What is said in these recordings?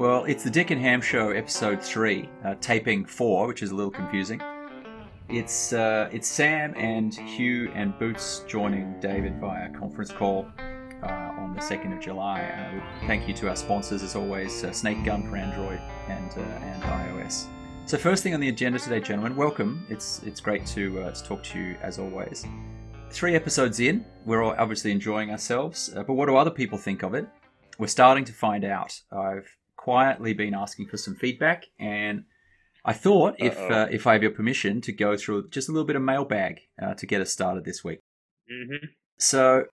Well, it's the Dick and Ham Show, episode three, uh, taping four, which is a little confusing. It's uh, it's Sam and Hugh and Boots joining David via conference call uh, on the second of July. Uh, thank you to our sponsors, as always, uh, Snake Gun for Android and uh, and iOS. So, first thing on the agenda today, gentlemen, welcome. It's it's great to to talk to you as always. Three episodes in, we're all obviously enjoying ourselves, but what do other people think of it? We're starting to find out. I've quietly been asking for some feedback, and I thought if Uh-oh. uh, if I have your permission to go through just a little bit of mailbag uh, to get us started this week. Mm-hmm. So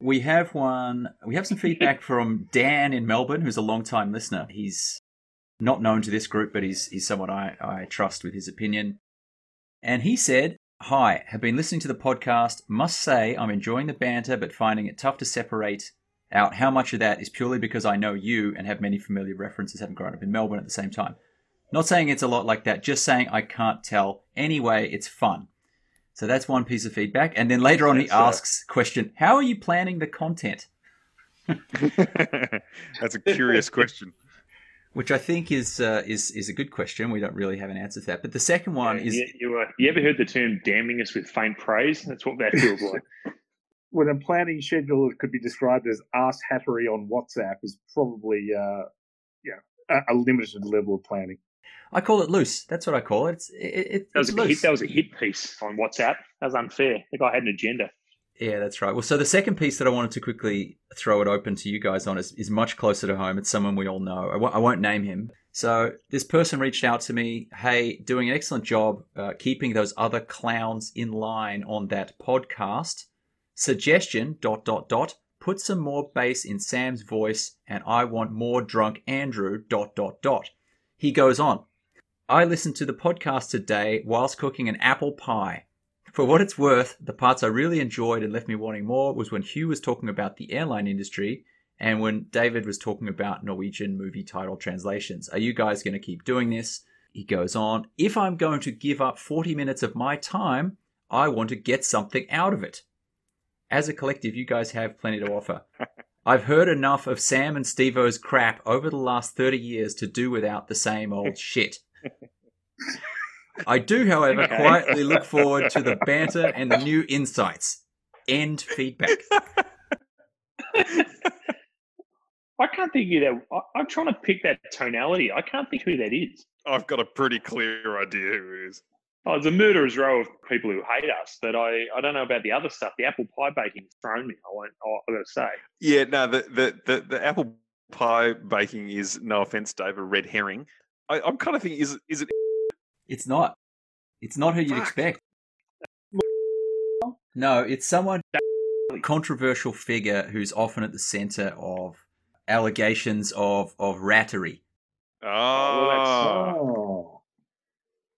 we have one. We have some feedback from Dan in Melbourne, who's a long time listener. He's not known to this group, but he's he's someone I, I trust with his opinion. And he said, "Hi, have been listening to the podcast. Must say I'm enjoying the banter, but finding it tough to separate out how much of that is purely because I know you and have many familiar references, having grown up in Melbourne at the same time. Not saying it's a lot like that, just saying I can't tell. Anyway, it's fun." So that's one piece of feedback. And then later on, he That's, uh, asks, question, how are you planning the content? That's a curious question. Which I think is uh, is is a good question. We don't really have an answer to that. But the second one is you, you, uh, you ever heard the term damning us with faint praise? That's what that feels like. when a planning schedule that could be described as ass hattery on WhatsApp is probably uh, yeah a, a limited level of planning. I call it loose. That's what I call it. It's it, it, That was, it's a hit, that was a hit piece on WhatsApp. That was unfair. The guy had an agenda. Yeah, that's right. Well, so the second piece that I wanted to quickly throw it open to you guys on is, is much closer to home. It's someone we all know. I w- I won't name him. So this person reached out to me. Hey, doing an excellent job uh, keeping those other clowns in line on that podcast. Suggestion dot dot dot. Put some more bass in Sam's voice, and I want more drunk Andrew dot dot dot. He goes on. I listened to the podcast today whilst cooking an apple pie. For what it's worth, the parts I really enjoyed and left me wanting more was when Hugh was talking about the airline industry and when David was talking about Norwegian movie title translations. Are you guys going to keep doing this? He goes on, if I'm going to give up 40 minutes of my time, I want to get something out of it. As a collective, you guys have plenty to offer. I've heard enough of Sam and Steve-O's crap over the last 30 years to do without the same old shit. I do, however, Okay. quietly look forward to the banter and the new insights. End feedback. I can't think who that. I, I'm trying to pick that tonality. I can't think who that is. I've got a pretty clear idea who it is. Oh, it's a murderer's row of people who hate us, but I, I don't know about the other stuff. The apple pie baking's thrown me. I won't. I- I've got to say. Yeah, no, the, the, the, the apple pie baking is, no offense, Dave, a red herring. I, I'm kind of thinking, is, is it It's not. It's not who you'd Fuck. expect. No, it's someone controversial figure who's often at the center of allegations of of rattery. Oh, that's- Oh,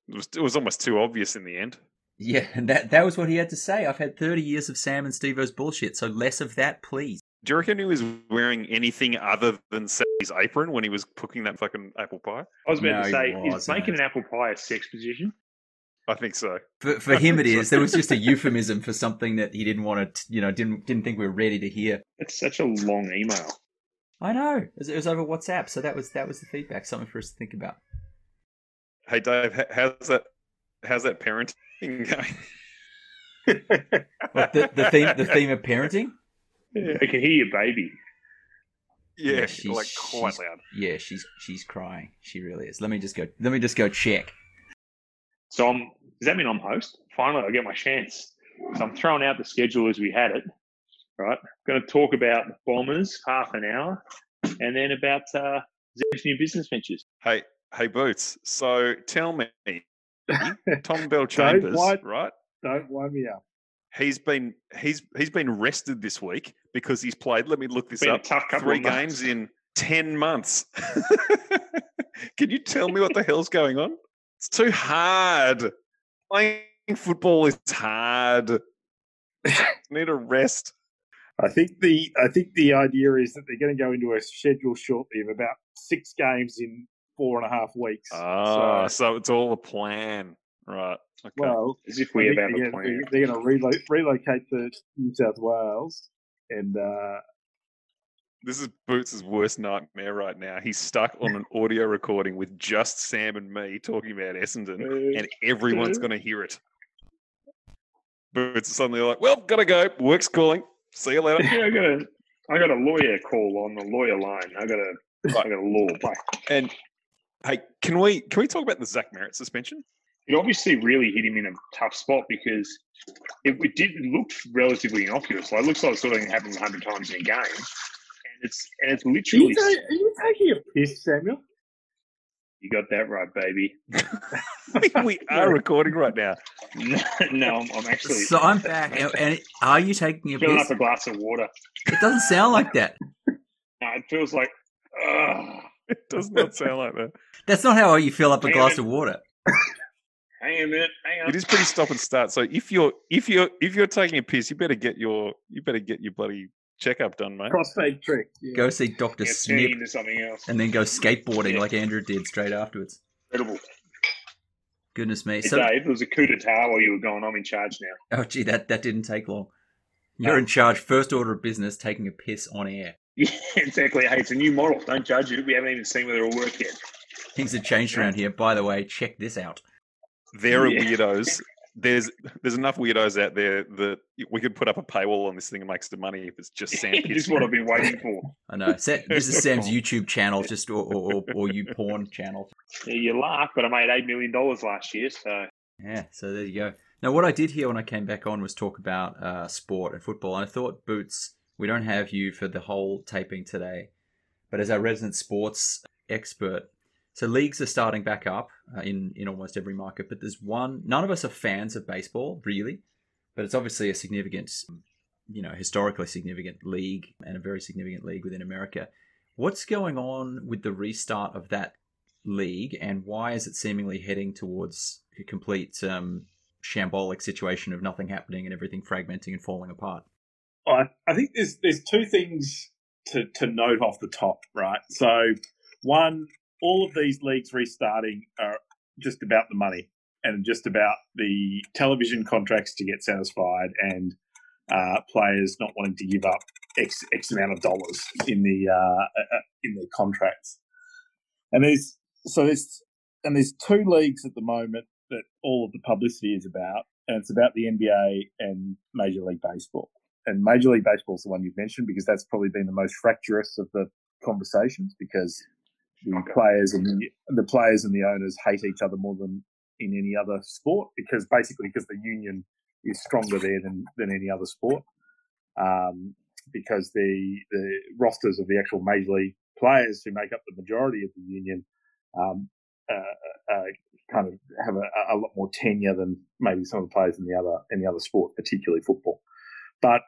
it, was, it was almost too obvious in the end. Yeah, and that that was what he had to say. I've had 30 years of Sam and Steve-O's bullshit, so less of that, please. Do you reckon he was wearing anything other than his apron when he was cooking that fucking apple pie? I was about No, to say, is making an apple pie a sex position? I think so. For, for him, it is. There was just a euphemism for something that he didn't want to, you know, didn't didn't think we were ready to hear. It's such a long email. I know. It was, it was over WhatsApp, so that was that was the feedback. Something for us to think about. Hey, Dave, how's that? How's that parenting going? What the, the theme the theme of parenting? I can hear your baby. Yeah, Yeah, she's- like quite she's- loud. Yeah, she's she's crying. She really is. Let me just go. Let me just go check. So I'm, does that mean I'm host? Finally, I get my chance. So I'm throwing out the schedule as we had it. Right. going to talk about the Bombers half an hour, and then about uh, Zeb's new business ventures. Hey, hey, Boots. So tell me, Tom Bellchambers, what? right? don't wind me up. He's been he's he's been rested this week because he's played. Let me look this up. Three games in ten months. Can you tell me what the hell's going on? It's too hard. Playing football is hard. Need a rest. I think the I think the idea is that they're going to go into a schedule shortly of about six games in four and a half weeks. Ah, so, so it's all a plan, right? Okay. well, As if we think have a they're, plan. gonna- they're going to relo- relocate to New South Wales, and uh, This is Boots' worst nightmare right now. He's stuck on an audio recording with just Sam and me talking about Essendon, and everyone's going to hear it. Boots is suddenly like, "Well, gotta go. Work's calling. See you later." Yeah, I got a, I got a lawyer call on the lawyer line. I got a, I got a law. Like, And hey, can we can we talk about the Zach Merrett suspension? it obviously really hit him in a tough spot because it, it did it looked relatively innocuous. Like it looks like something happens a hundred times in a game, and it's and it's Are you, literally. ta- are you taking a piss, Samuel? You got that right, baby. we are recording right now. No, no I'm, I'm actually So I'm back. And, and are you taking a filling piss? up a glass of water. It doesn't sound like that. No, it feels like. Ugh. It does not sound like that. That's not how you fill up a Damn glass it. of water. Hang on a minute. Hang on. It is pretty stop and start. So if you're if you're if you're taking a piss, you better get your you better get your bloody checkup done, mate. Prostate trick. Yeah. Go see Doctor Yeah, turning Snip into something else. and then go skateboarding Yeah. like Andrew did straight afterwards. Incredible. Goodness me. Hey, So, Dave, it was a coup d'etat while you were gone. I'm in charge now. oh gee, that that didn't take long. You're in charge. First order of business, taking a piss on air. Yeah, exactly. Hey, it's a new model. Don't judge it. We haven't even seen whether it'll work yet. Things have changed around here. By the way, check this out. There are Yeah. weirdos. There's there's enough weirdos out there that we could put up a paywall on this thing and make some money if it's just Sam this is what I've been waiting for. I know. This is Sam's YouTube channel, just or or, or, or you porn channel. Yeah, you laugh, but I made eight million dollars last year, so Yeah, so there you go. Now, what I did here when I came back on was talk about uh, sport and football. And I thought, Boots, we don't have you for the whole taping today, but as our resident sports expert, so leagues are starting back up uh, in in almost every market. But there's one. None of us are fans of baseball, really, but it's obviously a significant, you know, historically significant league and a very significant league within America. What's going on with the restart of that league, and why is it seemingly heading towards a complete um, shambolic situation of nothing happening and everything fragmenting and falling apart? I, I think there's there's two things to, to note off the top, right? So, one, all of these leagues restarting are just about the money and just about the television contracts to get satisfied and uh, players not wanting to give up x x amount of dollars in the uh, uh, in their contracts. And there's so there's and there's two leagues at the moment that all of the publicity is about, and it's about the NBA and Major League Baseball and Major League Baseball is the one you've mentioned because that's probably been the most fractious of the conversations because the players and the, the players and the owners hate each other more than in any other sport because basically because the union is stronger there than, than any other sport um, because the the rosters of the actual major league players who make up the majority of the union um, uh, uh, kind of have a, a lot more tenure than maybe some of the players in the other in the other sport, particularly football. But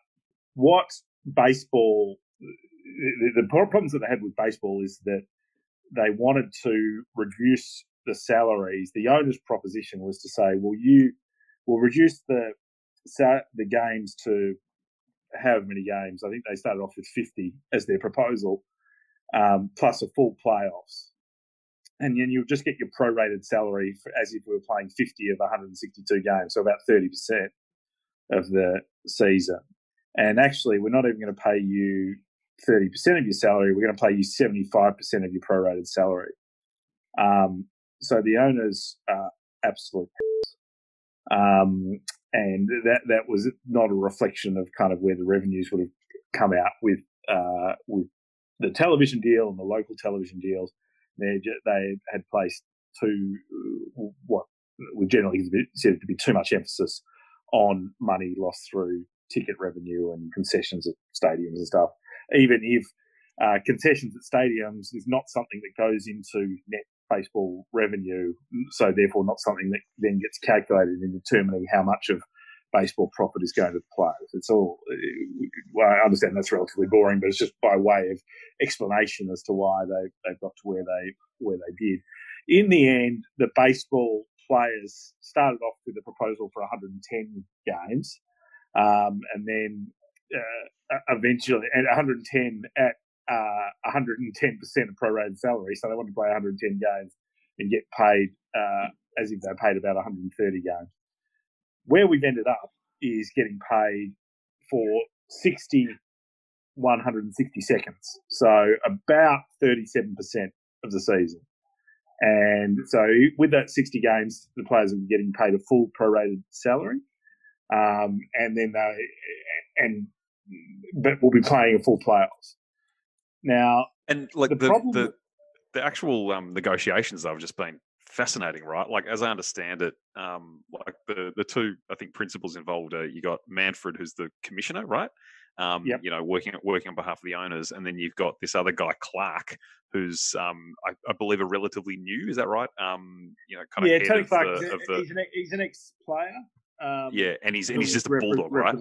what baseball, the, problems that they had with baseball is that they wanted to reduce the salaries. The owner's proposition was to say, well, you will reduce the the games to however many games. I think they started off with 50 as their proposal, um, plus a full playoffs. And then you'll just get your prorated salary for, as if we were playing 50 of 162 games, so about 30% of the season. And actually, we're not even going to pay you 30% of your salary. We're going to pay you 75% of your prorated salary. Um, so the owners are absolute. Um, and that that was not a reflection of kind of where the revenues would have come out with uh, with the television deal and the local television deals. They they had placed too what was generally considered to be too much emphasis on money lost through ticket revenue and concessions at stadiums and stuff. Even if uh, concessions at stadiums is not something that goes into net baseball revenue, so therefore not something that then gets calculated in determining how much of baseball profit is going to the players. It's all. Well, I understand that's relatively boring, but it's just by way of explanation as to why they they got to where they where they did. In the end, the baseball players started off with a proposal for 110 games, um, and then uh, eventually at 110 at uh, 110% of prorated salary. So they want to play 110 games and get paid uh, as if they paid about 130 games. Where we've ended up is getting paid for 60 160 seconds, so about 37% of the season. And so with that 60 games, the players are getting paid a full prorated salary. Um, and then they, and, but we'll be playing a full playoffs. Now, and like the, the, problem, the, the actual um, negotiations have just been fascinating, right? Like as I understand it, um, like the the two I think principals involved are you got Manfred, who's the commissioner, right? Um, yep. You know, working working on behalf of the owners, and then you've got this other guy, Clark, who's um, I, I, believe a relatively new. Is that right? Um, you know, kind of yeah, Tony Clark. The, the, he's, an, he's an ex-player. Um, yeah, and he's and he's just a bulldog, right?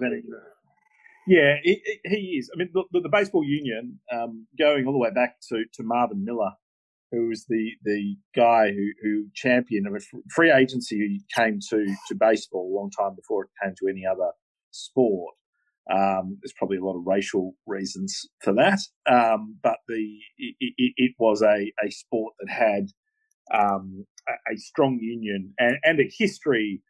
Yeah, he, he, is. I mean, the, the baseball union, um, going all the way back to, to Marvin Miller, who was the, the guy who, who championed a free agency came to, to baseball a long time before it came to any other sport. Um, there's probably a lot of racial reasons for that, um, but the it, it, it, was a, a sport that had um, a, a, strong union and, and, a history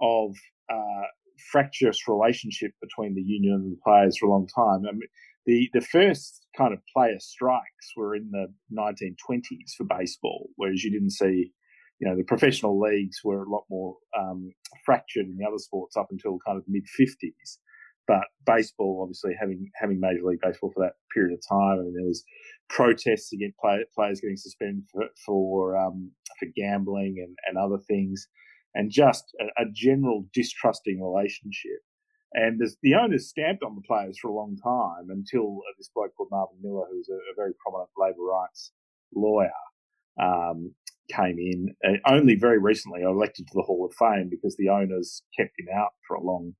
of uh, fractious relationship between the union and the players for a long time. I mean, the the first kind of player strikes were in the 1920s for baseball, whereas you didn't see, you know, the professional leagues were a lot more um, fractured in the other sports up until kind of mid 50s. But baseball, obviously, having having Major League Baseball for that period of time, I mean, there was protests against play, players getting suspended for for, um, for gambling and, and other things, and just a, a general distrusting relationship. And the owners stamped on the players for a long time until this bloke called Marvin Miller, who was a, a very prominent labour rights lawyer, um, came in. Uh, only very recently elected to the Hall of Fame because the owners kept him out for a long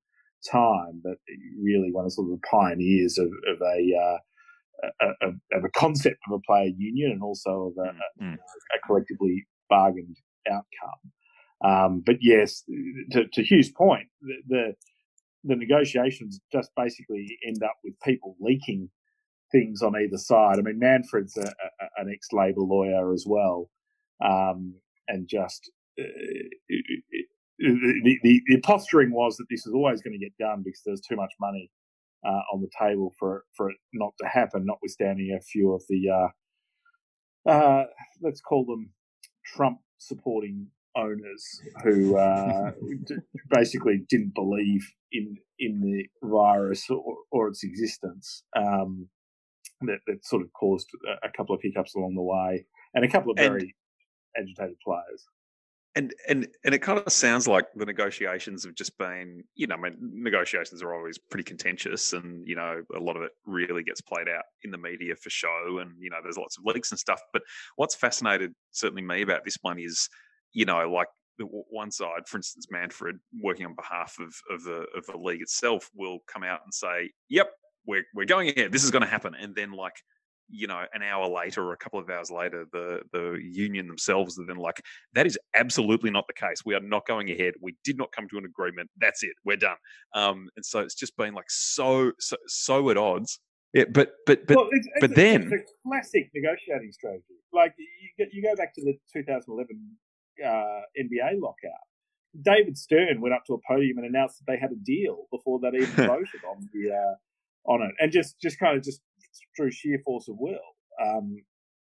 time, but really one of sort of the pioneers of, of a, uh, a, of a concept of a player union and also of a, mm. a collectively bargained outcome. Um, but yes, to, to Hugh's point, the, the, the negotiations just basically end up with people leaking things on either side. I mean, Manfred's a, a, an ex-Labor lawyer as well, um, and just uh, the, the, the posturing was that this is always going to get done because there's too much money uh, on the table for for it not to happen. Notwithstanding a few of the uh, uh, let's call them Trump supporting owners who uh, basically didn't believe in in the virus or, or its existence. Um, that, that sort of caused a, couple of hiccups along the way, and a couple of very and, agitated players. And and and it kind of sounds like the negotiations have just been, you know, I mean, negotiations are always pretty contentious, and you know, a lot of it really gets played out in the media for show, and you know, there's lots of leaks and stuff. But what's fascinated certainly me about this one is, you know, like the one side, for instance, Manfred, working on behalf of of the of the league itself, will come out and say, "Yep, we're we're going ahead. This is going to happen," and then like you know an hour later or a couple of hours later the the union themselves are then like that is absolutely not the case. We are not going ahead. We did not come to an agreement. That's it. We're done. Um and so it's just been like so so, so at odds. Yeah but but but well, it's, it's but a, then it's a classic negotiating strategy. Like you, get, you go back to the 2011 uh, NBA lockout. David Stern went up to a podium and announced that they had a deal before they even voted on the uh, on it, and just just kind of just through sheer force of will, um,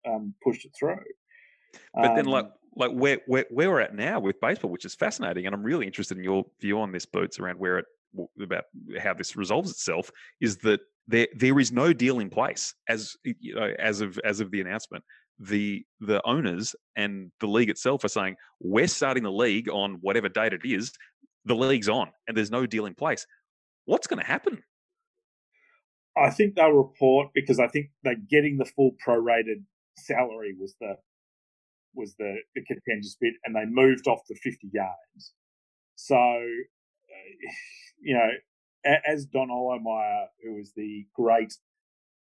um, pushed it through. But then, like, um, like where, where where we're at now with baseball, which is fascinating, and I'm really interested in your view on this, Boots, around where it about how this resolves itself. Is that there there is no deal in place as you know as of as of the announcement. The the owners and the league itself are saying we're starting the league on whatever date it is. The league's on, and there's no deal in place. What's going to happen? I think they'll report because I think they're getting the full prorated salary was the was the, the contentious bit, and they moved off the 50 games. So, uh, you know, as Don Ohlmeyer, who was the great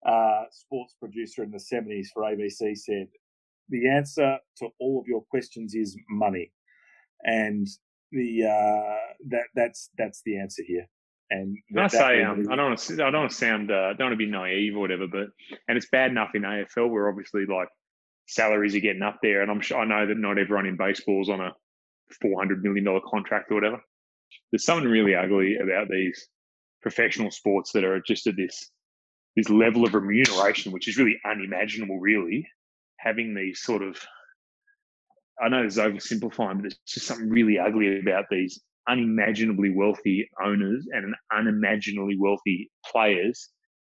uh, sports producer in the 70s for ABC, said, the answer to all of your questions is money, and the uh, that that's that's the answer here. And I say, um, I don't want to, I don't want to sound, uh, don't want to be naive or whatever, but and it's bad enough in AFL where obviously like salaries are getting up there, and I'm sure I know that not everyone in baseball is on a four hundred million dollar contract or whatever. There's something really ugly about these professional sports that are just at this this level of remuneration, which is really unimaginable, really, having these sort of I know it's oversimplifying, but it's just something really ugly about these unimaginably wealthy owners and unimaginably wealthy players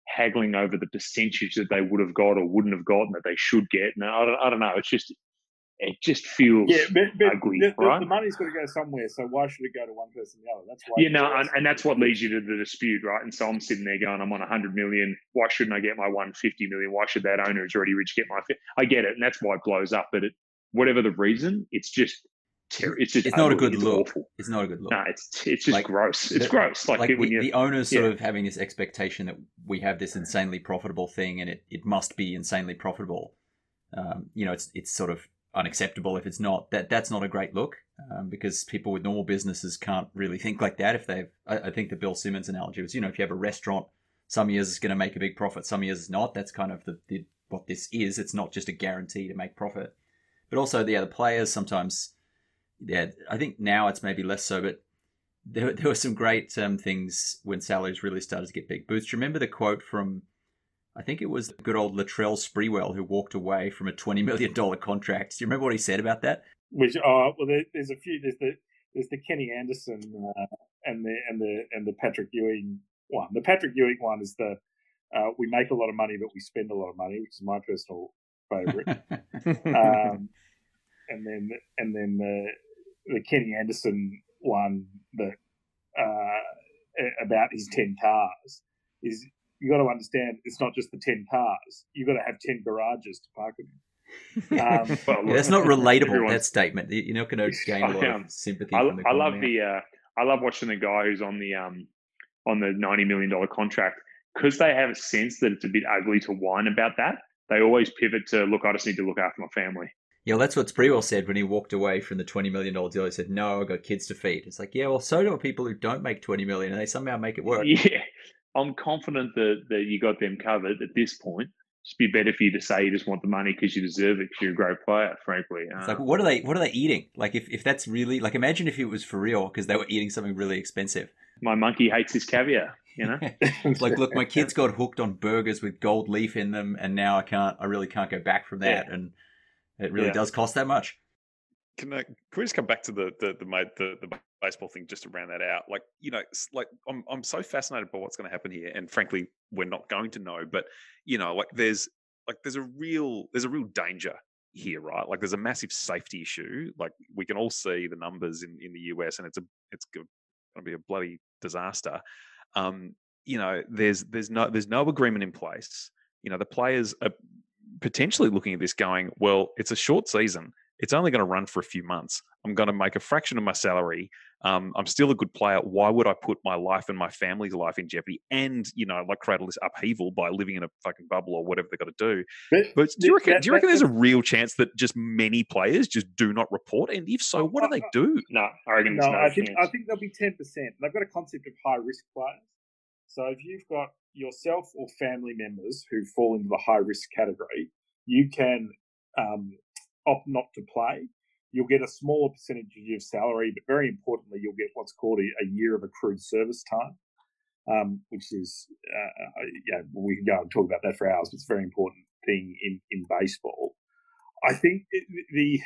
haggling over the percentage that they would have got or wouldn't have gotten that they should get. And I don't, I don't know. It's just it just feels yeah, but, but ugly, the, right? the money's got to go somewhere. So why should it go to one person or the other? That's why. you know, and, and that's what leads you to the dispute, right? And so I'm sitting there going, I'm on 100 million. Why shouldn't I get my 150 million? Why should that owner who's already rich get my? I get it, and that's why it blows up. But it, whatever the reason, it's just ter- it's just It's not a good It's look. awful. It's not a good look. No, it's it's just Like, gross. It's the- gross. Like, like when the, you the owners sort yeah. of having this expectation that we have this insanely profitable thing and it, it must be insanely profitable. Um, you know, it's it's sort of unacceptable if it's not. That that's not a great look um, because people with normal businesses can't really think like that. If they've, I, I think the Bill Simmons analogy was, you know, if you have a restaurant, some years it's going to make a big profit, some years it's not. That's kind of the, the what this is. It's not just a guarantee to make profit, but also the other players sometimes. Yeah, I think now it's maybe less so, but there, there were some great um, things when salaries really started to get big. You remember the quote from, I think it was good old Latrell Sprewell who walked away from a $20 million contract. Do you remember what he said about that? Which oh well, there, there's a few. There's the there's the Kenny Anderson uh, and the and the and the Patrick Ewing one. The Patrick Ewing one is the uh, we make a lot of money, but we spend a lot of money, which is my personal favourite. um, and then and then the the Kenny Anderson one that uh, about his ten cars is you got to understand it's not just the ten cars. You've got to have ten garages to park them. in. Um, well, Yeah, that's not relatable, that statement. You're not going to gain a lot of sympathy I, from the I love common the uh, I love watching the guy who's on the um on the ninety million dollar contract because they have a sense that it's a bit ugly to whine about that. They always pivot to look. I just need to look after my family. Yeah, well, that's what Sprewell said when he walked away from the $20 million deal. He said, no, I've got kids to feed. It's like, yeah, well, so do people who don't make 20 million and they somehow make it work. Yeah, I'm confident that that you got them covered at this point. Just be better for you to say you just want the money because you deserve it because you're a great player. Frankly, It's Uh, like, what are they? What are they eating? Like, if, if that's really like, imagine if it was for real because they were eating something really expensive. my monkey hates his caviar. You know, It's like, look, my kids got hooked on burgers with gold leaf in them, and now I can't. I really can't go back from that, and it really Yeah. does cost that much. Can, I, can we just come back to the the the, the the baseball thing just to round that out? Like you know, like I'm I'm so fascinated by what's going to happen here, and frankly, we're not going to know. But you know, like there's like there's a real there's a real danger here, right? Like there's a massive safety issue. Like we can all see the numbers in in the US, and it's a it's going to be a bloody disaster. Um, you know, there's there's no there's no agreement in place. You know, the players are potentially looking at this going, well, it's a short season. It's only going to run for a few months. I'm going to make a fraction of my salary. Um, I'm still a good player. Why would I put my life and my family's life in jeopardy and, you know, like cradle this upheaval by living in a fucking bubble or whatever they've got to do? But- But do you reckon, that- do you reckon that- there's a real chance that just many players just do not report? And if so, what do they do? no, I reckon No, there's no I think chance. I think there'll be ten percent. They've got a concept of high risk players. So if you've got yourself or family members who fall into the high risk category, you can um, opt not to play. You'll get a smaller percentage of your salary, but very importantly, you'll get what's called a, a year of accrued service time, um, which is uh, yeah, we can go and talk about that for hours. But it's a very important thing in in baseball. I think the,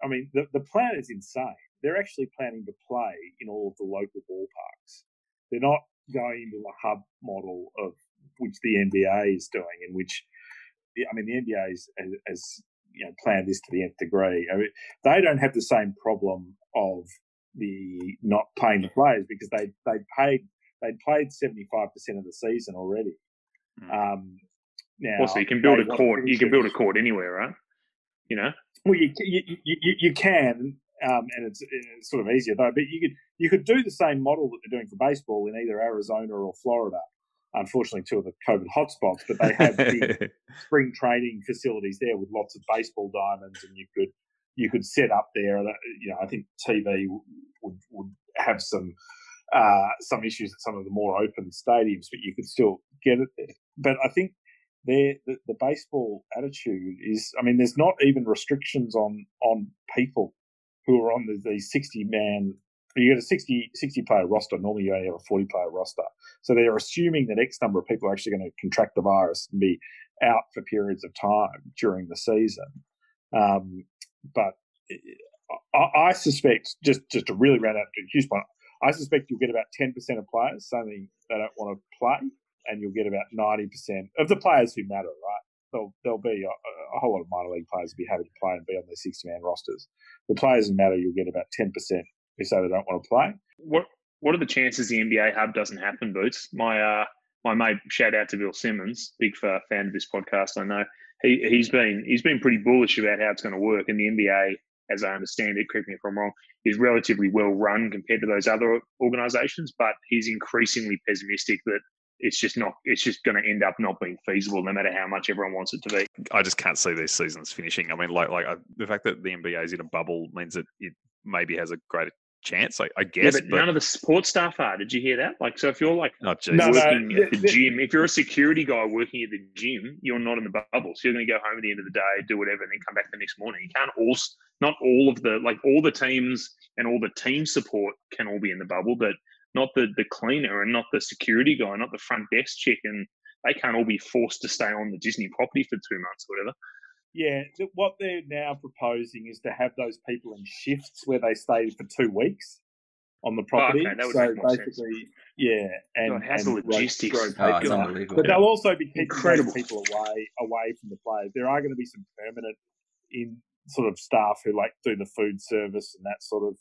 I mean, the the plan is insane they're actually planning to play in all of the local ballparks. They're not going into the hub model of which the NBA is doing, in which I mean the NBA is, has, has you know planned this to the nth degree. I mean, they don't have the same problem of the not paying the players because they they paid they played seventy five percent of the season already. Mm. Um, now, also, you can build a court. You can build a court anywhere, right? You know, Well, you you, you, you, you can, um, and it's, it's sort of easier though. But you could you could do the same model that they're doing for baseball in either Arizona or Florida. Unfortunately, two of the COVID hotspots, but they have big spring training facilities there with lots of baseball diamonds, and you could you could set up there. You know, I think TV would would have some uh, some issues at some of the more open stadiums, but you could still get it there. But I think there the, the baseball attitude is. I mean, there's not even restrictions on on people who are on the, these sixty man you get a 60, 60 player roster. Normally, you only have a 40 player roster. So they're assuming that X number of people are actually going to contract the virus and be out for periods of time during the season. Um, but I, I, suspect, just, just to really round out to Hugh's point, I suspect you'll get about 10% of players saying they don't want to play, and you'll get about 90% of the players who matter, right? There'll, there'll be a, a whole lot of minor league players who be happy to play and be on their 60 man rosters. The players who matter, you'll get about 10% who say they don't want to play. What What are the chances the NBA hub doesn't happen, Boots? My uh, my mate, shout out to Bill Simmons, big fan of this podcast. I know he he's been he's been pretty bullish about how it's going to work, and the NBA, as I understand it, correct me if I'm wrong, is relatively well run compared to those other organisations. But he's increasingly pessimistic that it's just not it's just going to end up not being feasible no matter how much everyone wants it to be i just can't see these seasons finishing i mean like like I, the fact that the nba is in a bubble means that it maybe has a greater chance, I, I guess. Yeah, but, but, none of the support staff are. Did you hear that? Like, so if you're like oh, no, working no, at the, the gym, if you're a security guy working at the gym, you're not in the bubble. So you're going to go home at the end of the day, do whatever, and then come back the next morning. You can't all, not all of the, like all the teams and all the team support can all be in the bubble, but not the the cleaner and not the security guy, not the front desk chick, and they can't all be forced to stay on the Disney property for two months or whatever. Yeah, what they're now proposing is to have those people in shifts where they stay for two weeks on the property. Oh, okay, so basically, sense. yeah, and, God, and the logistics? Oh, it's unbelievable. But they'll also be keeping those people away away from the players. There are going to be some permanent in sort of staff who like do the food service and that sort of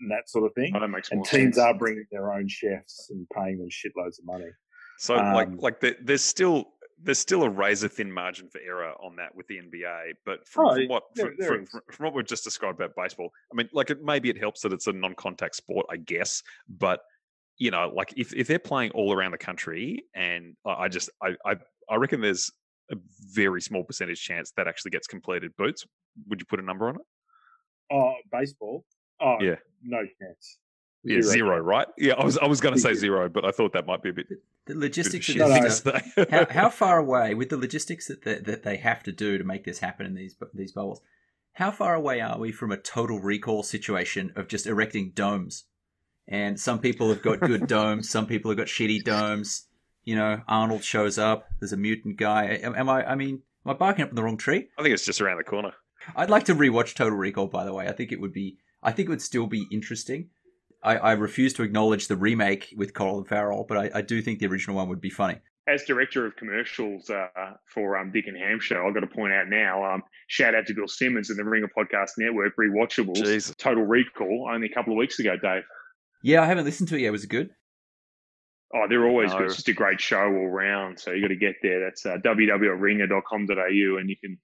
and that sort of thing. Oh, that makes and teams sense. are bringing their own chefs and paying them shitloads of money. So um, like like the, there's still there's still a razor thin margin for error on that with the NBA. But from, oh, from what there from, from, from, what we've just described about baseball, I mean, like it, maybe it helps that it's a non-contact sport, I guess. But you know, like if, if they're playing all around the country, and I just I, I I reckon there's a very small percentage chance that actually gets completed. Boots, would you put a number on it? Oh, baseball. Oh, yeah, no chance. Yeah, zero. zero, right? Yeah, I was I was going to say zero, but I thought that might be a bit. The logistics. Bit of no, how, how, far away with the logistics that they, that they have to do to make this happen in these these bubbles? How far away are we from a total recall situation of just erecting domes? And some people have got good domes, some people have got shitty domes. You know, Arnold shows up. There's a mutant guy. Am, am I? I mean, am I barking up in the wrong tree? I think it's just around the corner. I'd like to rewatch Total Recall. By the way, I think it would be. I think it would still be interesting I, I refuse to acknowledge the remake with Colin Farrell, but I, I do think the original one would be funny as director of commercials uh, for um, Dick and Ham Show, I've got to point out now, um, shout out to Bill Simmons and the Ringer Podcast Network, Rewatchables, Jesus. Total Recall, only a couple of weeks ago, Dave. Yeah, I haven't listened to it yet. Was it good? Oh, they're always no. good. It's just a great show all round. So you got to get there. That's uh, www.ringer.com.au and you can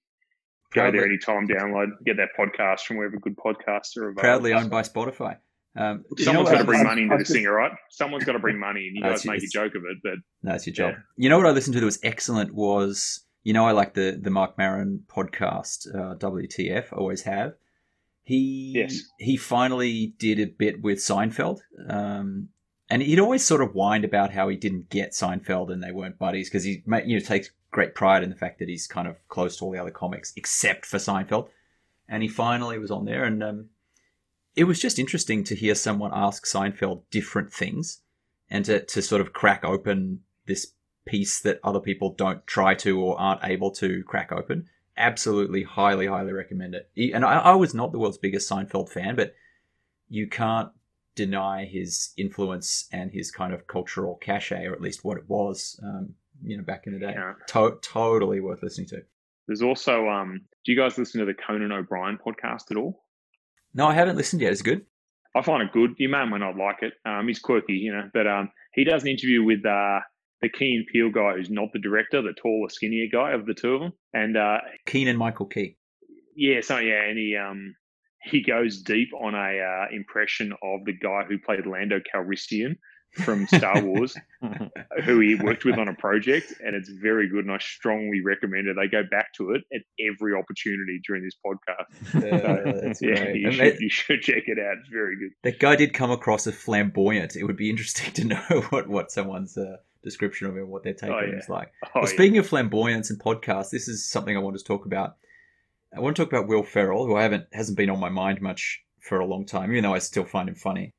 go Proudly. there anytime, download, get that podcast from wherever good podcasts are available. Proudly owned by Spotify. Um, Someone's got to bring money into this thing, all right? Someone's got to bring money, and you guys make a joke of it, but that's your job. Yeah. You know what I listened to that was excellent was you know I like the the Marc Maron podcast, uh, WTF, always have. He yes. he finally did a bit with Seinfeld, um, and he'd always sort of whined about how he didn't get Seinfeld and they weren't buddies because he you know takes great pride in the fact that he's kind of close to all the other comics except for Seinfeld, and he finally was on there and. Um, it was just interesting to hear someone ask Seinfeld different things and to, to sort of crack open this piece that other people don't try to or aren't able to crack open. Absolutely, highly, highly recommend it. And I, I was not the world's biggest Seinfeld fan, but you can't deny his influence and his kind of cultural cachet, or at least what it was, um, you know, back in the day. Yeah. To- totally worth listening to. There's also, um, do you guys listen to the Conan O'Brien podcast at all? No, I haven't listened yet. It's good. I find it good. You may or may not like it. Um, he's quirky, you know, but um, he does an interview with uh, the Key and Peele guy, who's not the director, the taller, skinnier guy of the two of them, and uh, and Michael Key. Yeah, so yeah, and he um he goes deep on a uh, impression of the guy who played Lando Calrissian from Star Wars, who he worked with on a project, and it's very good. And I strongly recommend it. They go back to it at every opportunity during this podcast. so, yeah, you should, you should check it out. It's very good. That guy did come across as flamboyant. It would be interesting to know what what someone's uh, description of him, what their take oh, on him is like. Oh, well, speaking yeah. of flamboyance and podcasts, this is something I want to talk about. I want to talk about Will Ferrell, who I haven't hasn't been on my mind much for a long time, even though I still find him funny.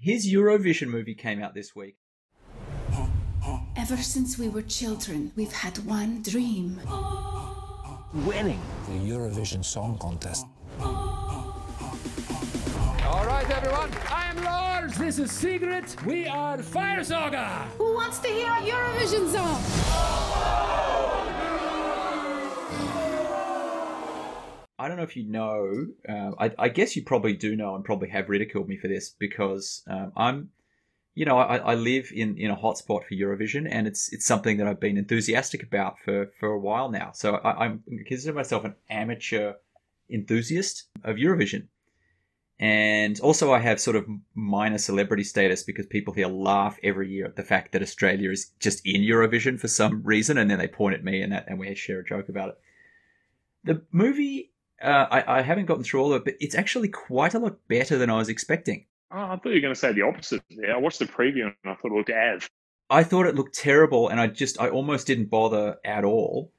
His Eurovision movie came out this week. Ever since we were children, we've had one dream. Winning the Eurovision Song Contest. All right, everyone. I am Lars. This is Sigrid. We are Fire Saga. Who wants to hear a Eurovision song? I don't know if you know. Uh, I, I, guess you probably do know, and probably have ridiculed me for this because um, I'm, you know, I, I, live in, in a hotspot for Eurovision, and it's it's something that I've been enthusiastic about for, for a while now. So I, I consider myself an amateur enthusiast of Eurovision, and also I have sort of minor celebrity status because people here laugh every year at the fact that Australia is just in Eurovision for some reason, and then they point at me and that, and we share a joke about it. The movie uh, I, I, haven't gotten through all of it, but it's actually quite a lot better than I was expecting. Oh, I thought you were going to say the opposite. Yeah, I watched the preview and I thought it looked av. I thought it looked terrible, and I just I almost didn't bother at all.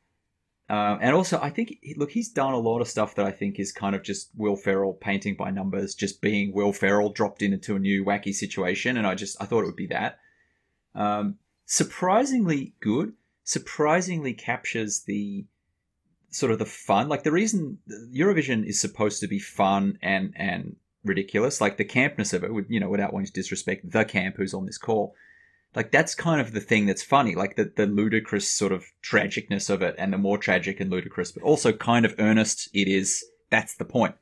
Um, and also, I think look, he's done a lot of stuff that I think is kind of just Will Ferrell painting by numbers, just being Will Ferrell dropped into a new wacky situation, and I just I thought it would be that. Um, surprisingly good, surprisingly captures the sort of the fun. Like the reason Eurovision is supposed to be fun and and ridiculous, like the campness of it, would you know, without wanting to disrespect the camp who's on this call, like that's kind of the thing that's funny, like the the ludicrous sort of tragicness of it, and the more tragic and ludicrous, but also kind of earnest it is. That's the point.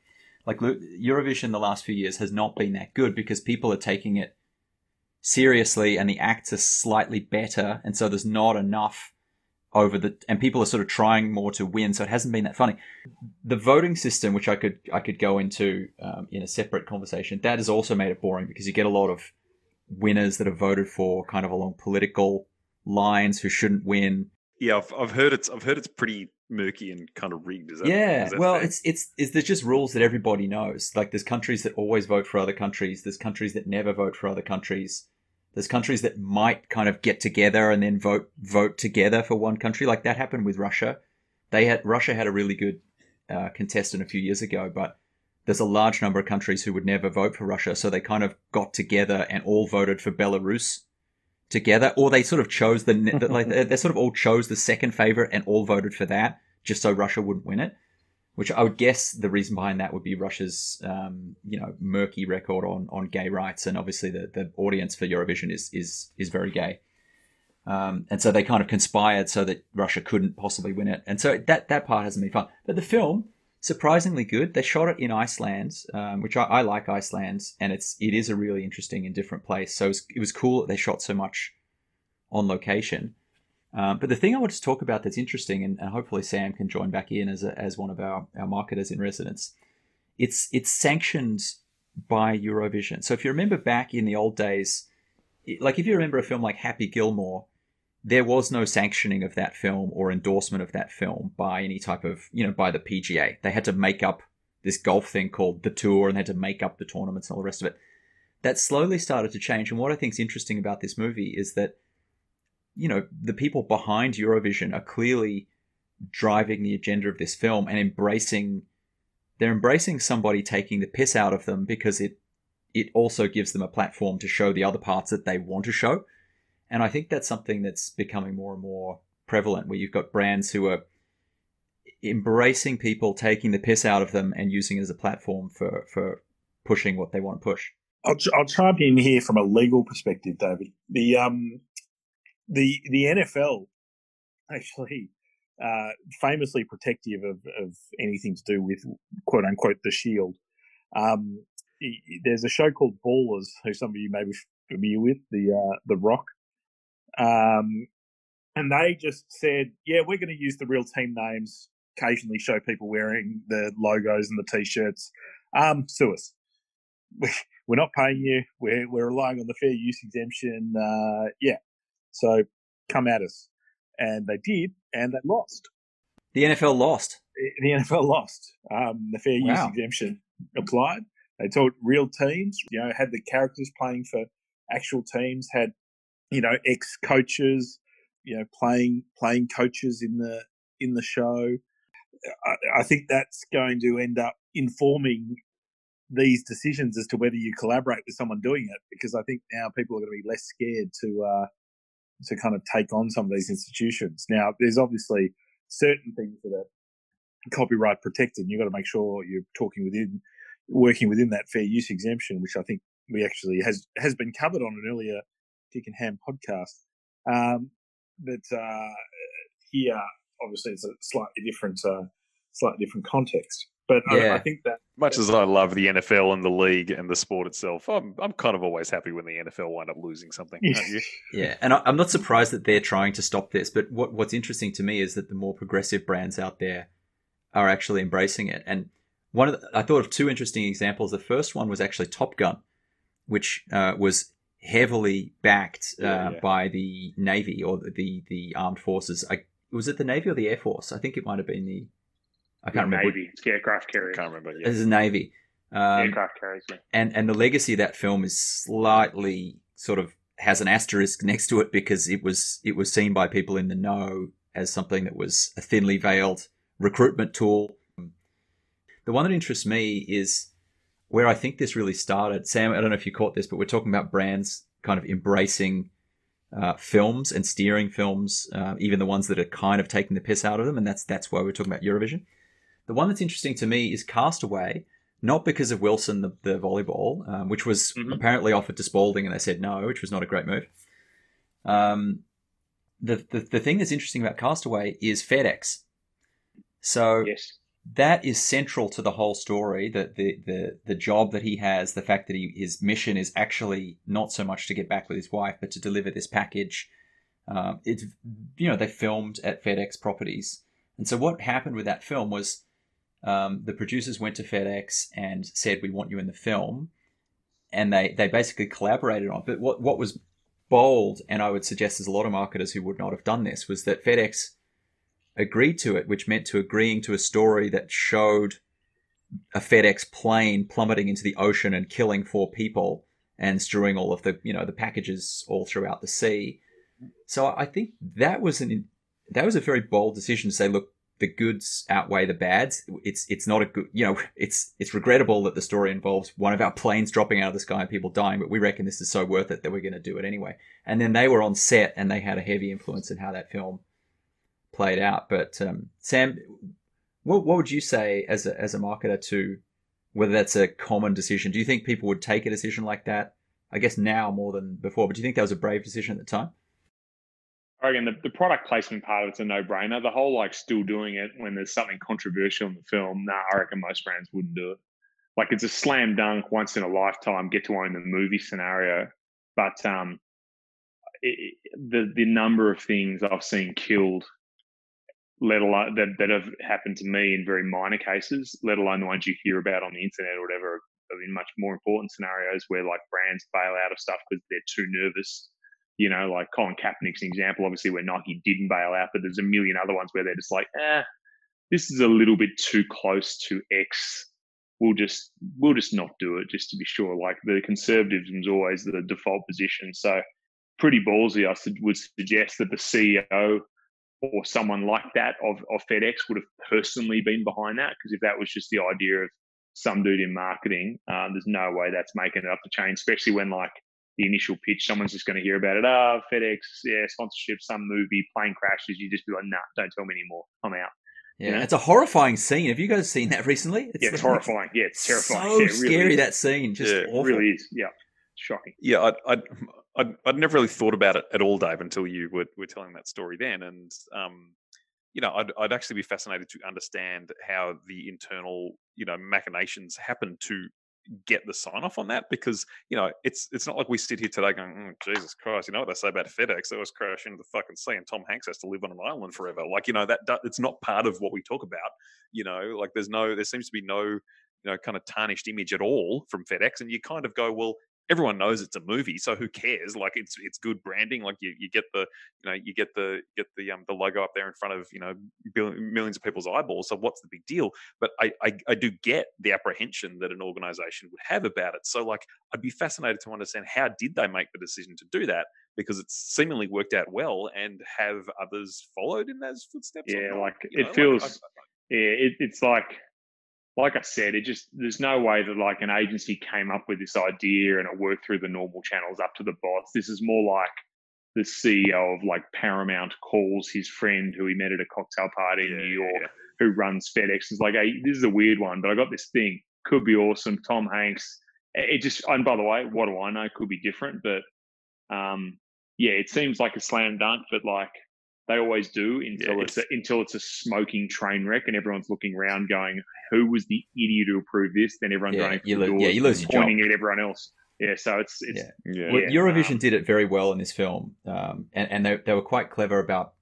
Like Eurovision, the last few years has not been that good because people are taking it seriously, and the acts are slightly better, and so there's not enough over the and people are sort of trying more to win so it hasn't been that funny. The voting system which i could i could go into um, in a separate conversation that has also made it boring because you get a lot of winners that are voted for kind of along political lines who shouldn't win. Yeah i've, I've heard it's i've heard it's pretty murky and kind of rigged. Is that, yeah well fair? it's it's it's there's just rules that everybody knows. Like there's countries that always vote for other countries. There's countries that never vote for other countries there's countries that might kind of get together and then vote vote together for one country. Like that happened with Russia. They had Russia had a really good uh, contestant a few years ago, but there's a large number of countries who would never vote for Russia, so they kind of got together and all voted for Belarus together, or they sort of chose the like they sort of all chose the second favorite and all voted for that just so Russia wouldn't win it which I would guess the reason behind that would be Russia's, um, you know, murky record on, on gay rights, and obviously the, the audience for Eurovision is is is very gay, um, and so they kind of conspired so that Russia couldn't possibly win it, and so that that part hasn't been fun. But the film, surprisingly good. They shot it in Iceland, um, which I, I, like Iceland, and it's it is a really interesting and different place. So it was, it was cool that they shot so much on location. Um, but the thing I want to talk about that's interesting, and, and hopefully Sam can join back in as, a, as one of our, our marketers in residence, it's it's sanctioned by Eurovision. So if you remember back in the old days, like if you remember a film like Happy Gilmore, there was no sanctioning of that film or endorsement of that film by any type of, you know, by the PGA. They had to make up this golf thing called the tour and they had to make up the tournaments and all the rest of it. That slowly started to change. And what I think is interesting about this movie is that you know, the people behind Eurovision are clearly driving the agenda of this film and embracing they're embracing somebody taking the piss out of them because it it also gives them a platform to show the other parts that they want to show. And I think that's something that's becoming more and more prevalent where you've got brands who are embracing people taking the piss out of them and using it as a platform for for pushing what they want to push. I'll, I'll chime in here from a legal perspective, David. The um, the the NFL actually uh, famously protective of, of anything to do with quote unquote the Shield. Um, there's a show called Ballers, who some of you may be familiar with, the uh, the Rock, um, and they just said, "Yeah, we're going to use the real team names. Occasionally, show people wearing the logos and the t-shirts. Um, sue us. We're not paying you. We're we're relying on the fair use exemption. Uh, yeah, so come at us. And they did, and they lost. The NFL lost. The NFL lost. Um, the fair wow. use exemption applied. They taught real teams, you know, had the characters playing for actual teams, had, you know, ex coaches, you know, playing playing coaches in the in the show. I, I think that's going to end up informing these decisions as to whether you collaborate with someone doing it, because I think now people are going to be less scared to uh, to kind of take on some of these institutions. Now, there's obviously certain things that are copyright protected. And you've got to make sure you're talking within, working within that fair use exemption, which I think we actually has has been covered on an earlier Dick and Ham podcast. Um, but uh, here, obviously, it's a slightly different, uh, slightly different context. But Yeah. I, I think that Much as I love the NFL and the league and the sport itself, I'm I'm kind of always happy when the NFL wind up losing something. aren't you? Yeah, and I, I'm not surprised that they're trying to stop this. But what what's interesting to me is that the more progressive brands out there are actually embracing it. And one of the, I thought of two interesting examples. The first one was actually Top Gun, which uh, was heavily backed uh, Yeah, yeah. by the Navy or the the, the armed forces. I, was it the Navy or the Air Force? I think it might have been the. I can't remember. Navy, it's aircraft carrier. I carriers. can't remember. It Yeah. was the Navy. Um, aircraft carriers. Yeah. and and the legacy of that film is slightly sort of has an asterisk next to it because it was it was seen by people in the know as something that was a thinly veiled recruitment tool. The one that interests me is where I think this really started. Sam, I don't know if you caught this, but we're talking about brands kind of embracing uh, films and steering films, uh, even the ones that are kind of taking the piss out of them, and that's that's why we're talking about Eurovision. The one that's interesting to me is Castaway, not because of Wilson, the, the volleyball, um, which was Mhm. apparently offered to Spalding and they said no, which was not a great move. Um, the, the, the thing that's interesting about Castaway is FedEx. So Yes. that is central to the whole story. That the, the the job that he has, the fact that he, his mission is actually not so much to get back with his wife, but to deliver this package. Um, it's you know they filmed at FedEx properties, and so what happened with that film was um, the producers went to FedEx and said, "We want you in the film," and they they basically collaborated on. it. But what what was bold, and I would suggest there's a lot of marketers who would not have done this, was that FedEx agreed to it, which meant to agreeing to a story that showed a FedEx plane plummeting into the ocean and killing four people and strewing all of the you know the packages all throughout the sea. So I think that was an that was a very bold decision to say, look, the goods outweigh the bads. It's it's not a good you know it's it's regrettable that the story involves one of our planes dropping out of the sky and people dying, but we reckon this is so worth it that we're going to do it anyway. And then they were on set and they had a heavy influence in how that film played out. But um, Sam, what what would you say as a as a marketer to whether that's a common decision? Do you think people would take a decision like that? I guess now more than before, but do you think that was a brave decision at the time? I reckon the, the product placement part of it's a no brainer. The whole like still doing it when there's something controversial in the film, nah, I reckon most brands wouldn't do it. Like it's a slam dunk, once in a lifetime, get to own the movie scenario. But um, it, the the number of things I've seen killed, let alone that that have happened to me in very minor cases, let alone the ones you hear about on the internet or whatever, in much more important scenarios where like brands bail out of stuff because they're too nervous you know, like Colin Kaepernick's an example, obviously, where Nike didn't bail out, but there's a million other ones where they're just like, eh, this is a little bit too close to X. We'll just we'll just not do it just to be sure. Like the conservatism's always the default position. So pretty ballsy, I would suggest that the CEO or someone like that of, of FedEx would have personally been behind that. Because if that was just the idea of some dude in marketing, um, there's no way that's making it up the chain, especially when like the initial pitch, someone's just going to hear about it. Oh, FedEx, yeah, sponsorship, some movie, plane crashes. You just be like, nah, don't tell me anymore. I'm out. Yeah, Yeah. it's a horrifying scene. Have you guys seen that recently? yeah, it's horrifying. Yeah, it's terrifying. So yeah, it really scary is. that scene. Just Yeah, It awful. really is. Yeah, shocking. Yeah, I'd, I'd, I'd, I'd never really thought about it at all, Dave, until you were, were telling that story then. And, um, you know, I'd, I'd actually be fascinated to understand how the internal, you know, machinations happen to get the sign off on that because you know it's it's not like we sit here today going "Mm, jesus christ you know what they say about fedex? It was crash into the fucking sea and tom hanks has to live on an island forever. Like you know that- it's not part of what we talk about you know like there's no there seems to be no you know kind of tarnished image at all from fedex and you kind of go well everyone knows it's a movie so who cares like it's it's good branding like you, you get the you know you get the get the um the logo up there in front of you know millions of people's eyeballs so what's the big deal but I, I i do get the apprehension that an organization would have about it so like i'd be fascinated to understand how did they make the decision to do that because it's seemingly worked out well and have others followed in those footsteps Yeah, like You it know, feels. I- yeah, it, it's like like I said, it just there's no way that like an agency came up with this idea and it worked through the normal channels up to the boss. This is more like the CEO of like Paramount calls his friend who he met at a cocktail party in New York yeah. who runs FedEx. Is like, hey, this is a weird one, but I got this thing. Could be awesome. Tom Hanks. It just and by the way, what do I know? Could be different, but um, yeah, it seems like a slam dunk, but like they always do until Yeah, it's, a, until it's a smoking train wreck and everyone's looking around going, "Who was the idiot who approved this?" Then everyone's Yeah, running for you the lo- yeah, you lose your job. at everyone else. Yeah, so it's it's Yeah. Well, Eurovision um, did it very well in this film, um, and, and they, they were quite clever about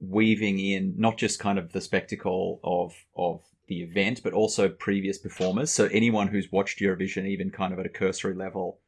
weaving in not just kind of the spectacle of of the event, but also previous performers. So anyone who's watched Eurovision, even kind of at a cursory level,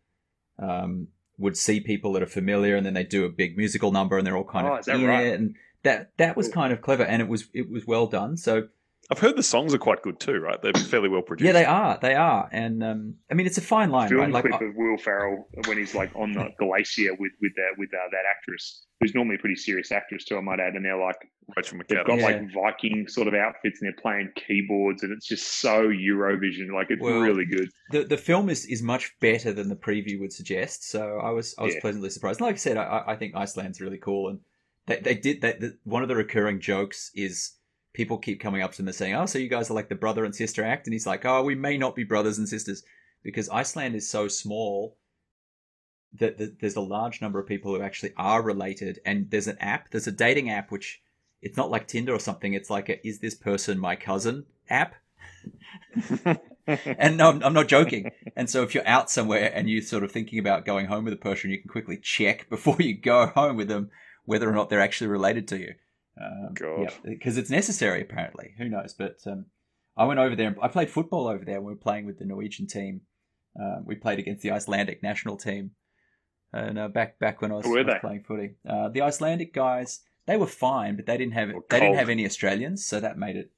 um, would see people that are familiar, and then they do a big musical number, and they're all kind Oh, of in right? it, and that that was Cool. kind of clever, and it was it was well done. So I've heard the songs are quite good too, right? They're fairly well produced. yeah, they are, they are, and um, I mean it's a fine line, film right? Clip I- of Will Ferrell when he's like on the glacier with with that with uh, that actress who's normally a pretty serious actress too, I might add, and they're like Rachel they've got Yeah. like Viking sort of outfits and they're playing keyboards and it's just so Eurovision, like it's Well, really good. the the film is is much better than the preview would suggest. So I was I was Yeah. pleasantly surprised. Like I said, I, I think Iceland's really cool, and they they did that. The, one of the recurring jokes is people keep coming up to him and saying, "Oh, so you guys are like the brother and sister act," and he's like, "Oh, we may not be brothers and sisters because Iceland is so small." That, there's a large number of people who actually are related, and there's an app. There's a dating app which it's not like Tinder or something. It's like a "Is this person my cousin?" app, and no, I'm- I'm not joking. And so if you're out somewhere and you're sort of thinking about going home with a person, you can quickly check before you go home with them whether or not they're actually related to you. Um, God. because it's necessary apparently. Who knows? But um, I went over there. and I played football over there. We were playing with the Norwegian team. Um, we played against the Icelandic national team, and uh, back back when I was, were I was playing footy, uh, the Icelandic guys they were fine, but they didn't have Or they didn't have any Australians, so that made it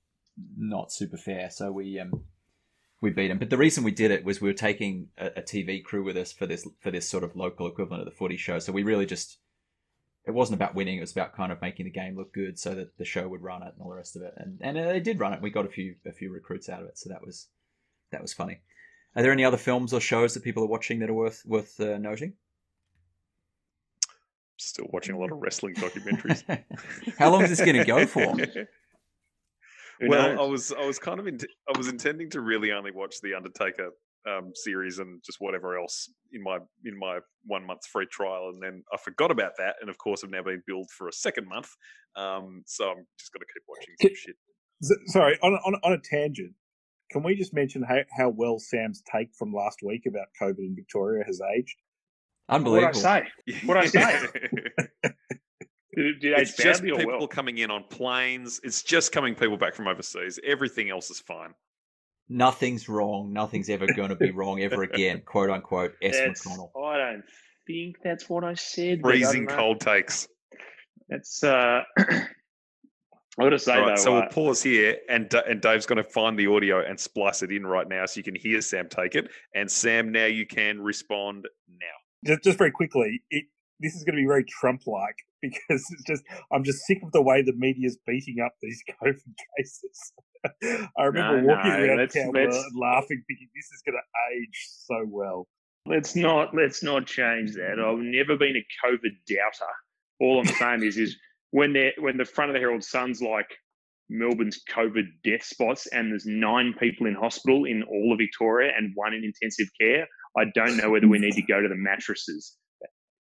not super fair. So we um we beat them. But the reason we did it was we were taking a, a TV crew with us for this for this sort of local equivalent of the footy show. So we really just it wasn't about winning; it was about kind of making the game look good, so that the show would run it and all the rest of it. And and uh, they did run it. We got a few a few recruits out of it, so that was that was funny. Are there any other films or shows that people are watching that are worth worth uh, noting? Still watching a lot of wrestling documentaries. How long is this going to go for? Well, knows? I was I was kind of int- I was intending to really only watch the Undertaker um, series and just whatever else in my in my one month free trial, and then I forgot about that, and of course I've now been billed for a second month, um, so I'm just going to keep watching some shit. Sorry, on, on, a- on a tangent, can we just mention how, how well Sam's take from last week about COVID in Victoria has aged? Unbelievable. What'd I say? What'd I say? Did, did it's just people well? coming in on planes. It's just coming people back from overseas. Everything else is fine. Nothing's wrong. Nothing's ever going to be wrong ever again. "Quote unquote." S. That's, McConnell. I don't think that's what I said. but I Freezing cold takes. That's uh I gotta say All right, though, so uh, we'll pause here, and and Dave's going to find the audio and splice it in right now, so you can hear Sam take it. And Sam, now you can respond now. Just, just very quickly, it, this is going to be very Trump-like because it's just I'm just sick of the way the media's beating up these COVID cases. I remember No, walking no, around let's- Canberra let's- and laughing, thinking this is going to age so well. let's not let's not change that. I've never been a COVID doubter. All I'm saying is is when they when the front of the Herald Sun's like Melbourne's COVID death spots and there's nine people in hospital in all of Victoria and one in intensive care, I don't know whether we need to go to the mattresses.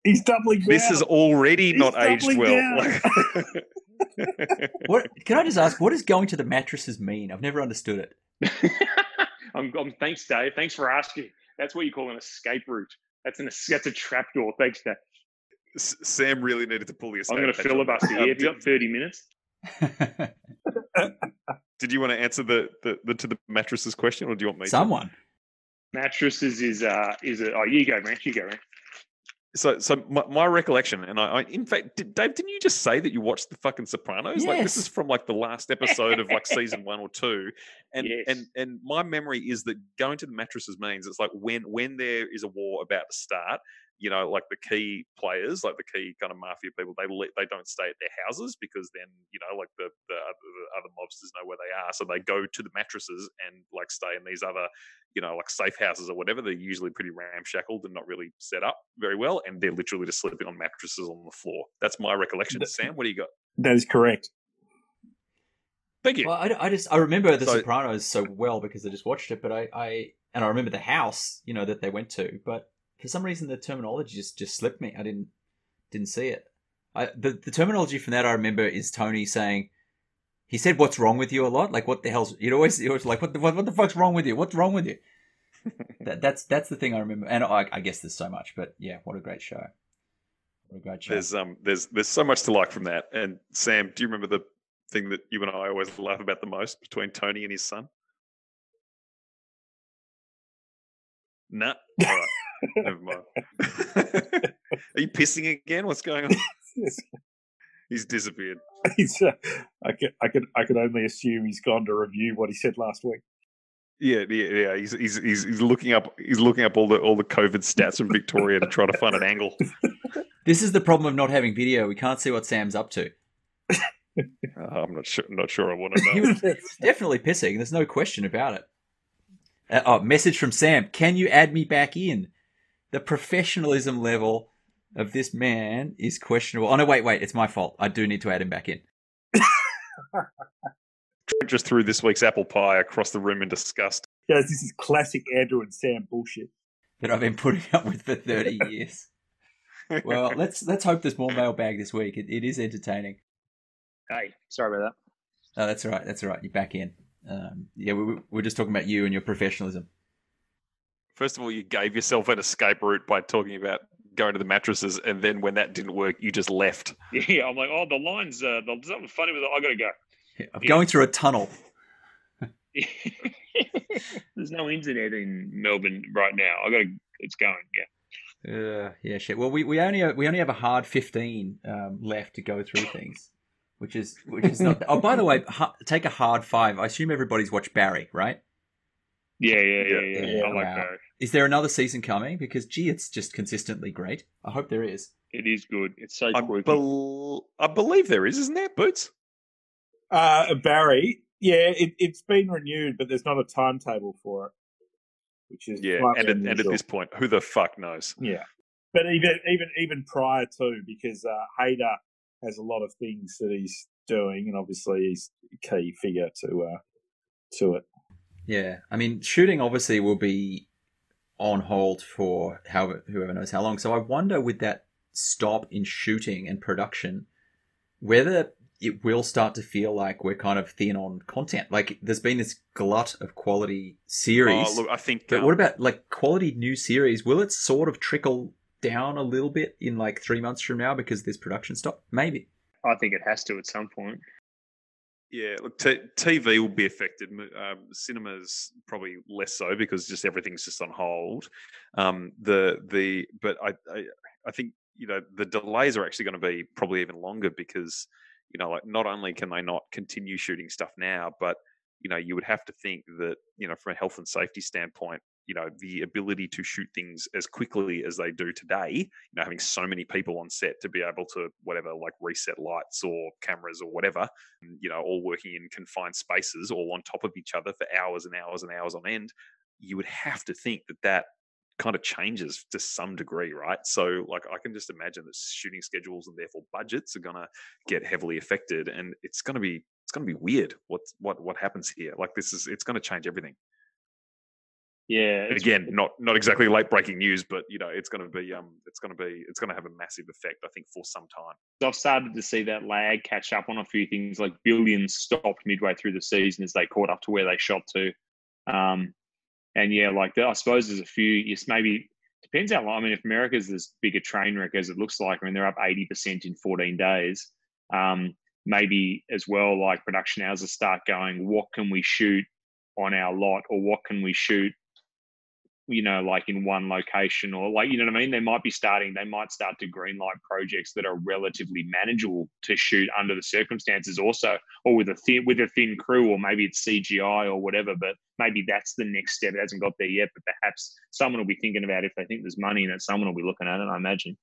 He's doubling This is already He's not aged well. down. What can I just ask? What does going to the mattresses mean? I've never understood it. I'm, I'm thanks, Dave. Thanks for asking. That's what you call an escape route. That's an that's a trapdoor. Thanks, Dave. S- Sam really needed to pull the. I'm going to escape hatch on that. filibuster Um, here. Have you did, got 30 minutes? did you want to answer the, the, the to the mattresses question, or do you want me? to? Someone. Mattresses is uh is a oh you go, man. You go, man. So, so my, my recollection, and I, I, in fact, did, Dave, didn't you just say that you watched the fucking Sopranos? Like this is from like the last episode of like season one or two, and Yes. and and my memory is that going to the mattresses means it's like when when there is a war about to start, you know, like the key players, like the key kind of mafia people, they let, they don't stay at their houses because then you know, like the the other, the other mobsters know where they are, so they go to the mattresses and like stay in these other, you know, like safe houses or whatever. They're usually pretty ramshackled and not really set up very well, and they're literally just sleeping on mattresses on the floor. That's my recollection. Th- Sam, what do you got? That is correct. Thank you. Well, I, I just I remember The So- Sopranos so well because I just watched it, but I, I and I remember the house you know that they went to, but for some reason the terminology just just slipped me. I didn't didn't see it. I the, the terminology from that I remember is Tony saying he said what's wrong with you a lot like what the hell's you'd always you're always like what the what, what the fuck's wrong with you what's wrong with you that, that's that's the thing I remember and I, I guess there's so much but yeah what a great show what a great show There's um there's there's so much to like from that. And Sam, do you remember the thing that you and I always laugh about the most between Tony and his son? Nah. All right. Never mind. Are you pissing again? What's going on? He's disappeared. He's, uh, I could, I could, I could only assume he's gone to review what he said last week. Yeah, yeah, yeah. He's, he's he's he's looking up he's looking up all the all the COVID stats from Victoria to try to find an angle. this is the problem of not having video we can't see what Sam's up to Uh, I'm not sure not sure I want to he know. was definitely pissing. There's no question about it. Uh, oh, message from Sam. Can you add me back in? The professionalism level of this man is questionable. Oh no, wait, wait. It's my fault. I do need to add him back in. Just threw this week's apple pie across the room in disgust. Guys, this is classic Andrew and Sam bullshit. That I've been putting up with for 30 years. Well, let's let's hope there's more mailbag this week. It, it is entertaining. Hey, sorry about that. Oh, that's all right. That's all right. You're back in. Um, yeah, we, we- we're just talking about you and your professionalism. First of all, you gave yourself an escape route by talking about going to the mattresses, and then when that didn't work, you just left. Yeah, I'm like, oh, the lines, uh, there's something funny with it. I got to go. I'm going through a tunnel. There's no internet in Melbourne right now. I got to. It's going. Yeah. Uh, yeah, shit. Well, we, we only have, we only have a hard fifteen um, left to go through things, which is which is not. oh, by the way, ha- take a hard five. I assume everybody's watched Barry, right? Yeah, yeah, yeah, Yeah. yeah. Yeah, I like wow. that. Is there another season coming? Because gee, it's just consistently great. I hope there is. It is good. It's so I, quirky. bel I believe there is, isn't there, Boots? Uh, Barry, yeah, it, it's been renewed, but there's not a timetable for it, which is Yeah, and at, and at this point, who the fuck knows? Yeah, but even even even prior to because uh, Hader has a lot of things that he's doing, and obviously he's a key figure to uh, to it. Yeah, I mean, shooting obviously will be on hold for however whoever knows how long. So I wonder with that stop in shooting and production, whether it will start to feel like we're kind of thin on content. Like there's been this glut of quality series. Oh, look, I think. But um, what about like quality new series? Will it sort of trickle down a little bit in like three months from now because this production stop? Maybe. I think it has to at some point. Yeah, look, t- TV will be affected. Um, cinemas probably less so because just everything's just on hold. Um, the the but I, I I think you know the delays are actually going to be probably even longer because you know like not only can they not continue shooting stuff now, but you know you would have to think that you know from a health and safety standpoint, you know the ability to shoot things as quickly as they do today, you know having so many people on set to be able to whatever like reset lights or cameras or whatever you know, all working in confined spaces, all on top of each other for hours and hours and hours on end, you would have to think that that kind of changes to some degree, right? So, like, I can just imagine that shooting schedules and therefore budgets are going to get heavily affected, and it's going to be it's going to be weird. What what what happens here? Like, this is it's going to change everything. Yeah. Again, not not exactly late breaking news, but you know, it's going to be um, it's going to be it's going to have a massive effect, I think, for some time. I've started to see that lag catch up on a few things. Like Billions stopped midway through the season as they caught up to where they shot to. Um, and yeah, like the, I suppose there's a few. Yes, maybe depends how long. I mean, if America's as big a train wreck as it looks like, I mean, they're up eighty percent in fourteen days. Um, maybe as well, like production houses start going. What can we shoot on our lot, or what can we shoot you know, like in one location or like, you know what I mean? They might be starting, they might start to greenlight projects that are relatively manageable to shoot under the circumstances also, or with a thin, with a thin crew, or maybe it's CGI or whatever, but maybe that's the next step. It hasn't got there yet, but perhaps someone will be thinking about it if they think there's money in it, someone will be looking at it, I imagine.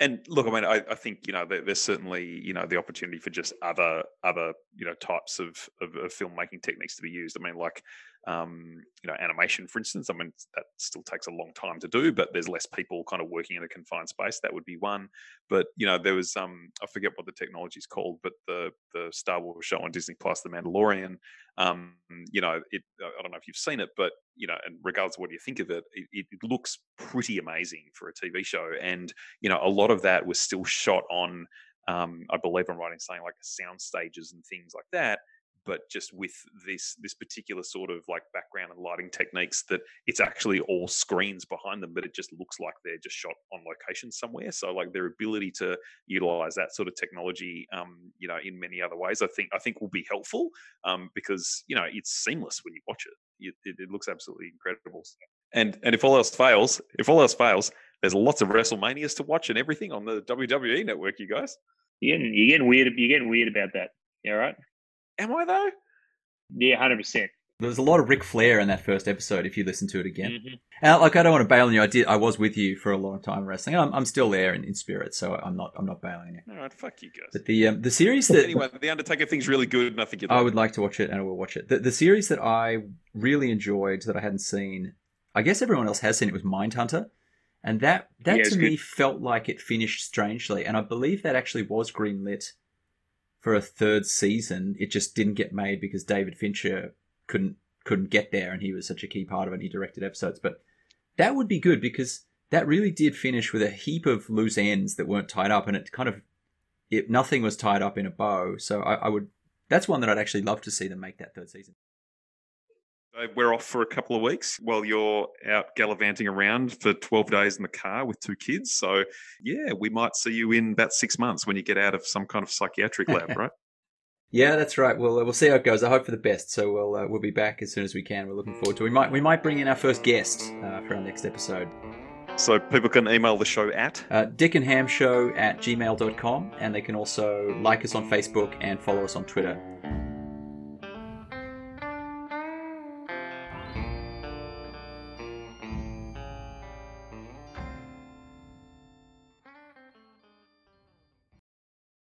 And look, I mean, I, I think you know there, there's certainly you know the opportunity for just other other you know types of, of, of filmmaking techniques to be used. I mean, like um, you know animation, for instance. I mean, that still takes a long time to do, but there's less people kind of working in a confined space. That would be one. But you know, there was um, I forget what the technology is called, but the the Star Wars show on Disney Plus, The Mandalorian. Um, you know, it. I don't know if you've seen it, but you know, and regardless of what you think of it, it, it looks pretty amazing for a TV show. And you know, a lot of that was still shot on. Um, I believe I'm writing saying like sound stages and things like that but just with this this particular sort of like background and lighting techniques that it's actually all screens behind them but it just looks like they're just shot on location somewhere. So like their ability to utilize that sort of technology um, you know in many other ways i think i think will be helpful um, because you know it's seamless when you watch it. It, it, it looks absolutely incredible. And and if all else fails if all else fails there's lots of wrestlemanias to watch and everything on the wwe network you guys. You're getting, you're getting weird you're getting weird about that. Yeah right Am I though? Yeah, hundred percent. There was a lot of Ric Flair in that first episode. If you listen to it again, Mhm. and like I don't want to bail on you. I did. I was with you for a long time wrestling. I'm, I'm still there in, in spirit, so I'm not. I'm not bailing you. All right, fuck you guys. But the um, the series that anyway, the Undertaker thing's really good, and I think you'd I like would like to watch it, and I will watch it. The, the series that I really enjoyed that I hadn't seen, I guess everyone else has seen it was Mindhunter, and that that Yeah, to me good. felt like it finished strangely, and I believe that actually was greenlit for a third season. It just didn't get made because David Fincher couldn't couldn't get there, and he was such a key part of it. and He directed episodes, but that would be good because that really did finish with a heap of loose ends that weren't tied up, and it kind of it nothing was tied up in a bow. So I, I would that's one that I'd actually love to see them make that third season. We're off for a couple of weeks while you're out gallivanting around for 12 days in the car with two kids. So, yeah, we might see you in about six months when you get out of some kind of psychiatric lab, right? Yeah, that's right. We'll uh, we'll see how it goes. I hope for the best. So we'll uh, we'll be back as soon as we can. We're looking forward to. it. We might we might bring in our first guest uh, for our next episode. So people can email the show at Uh, Dick and Ham Show at gmail.com, and they can also like us on Facebook and follow us on Twitter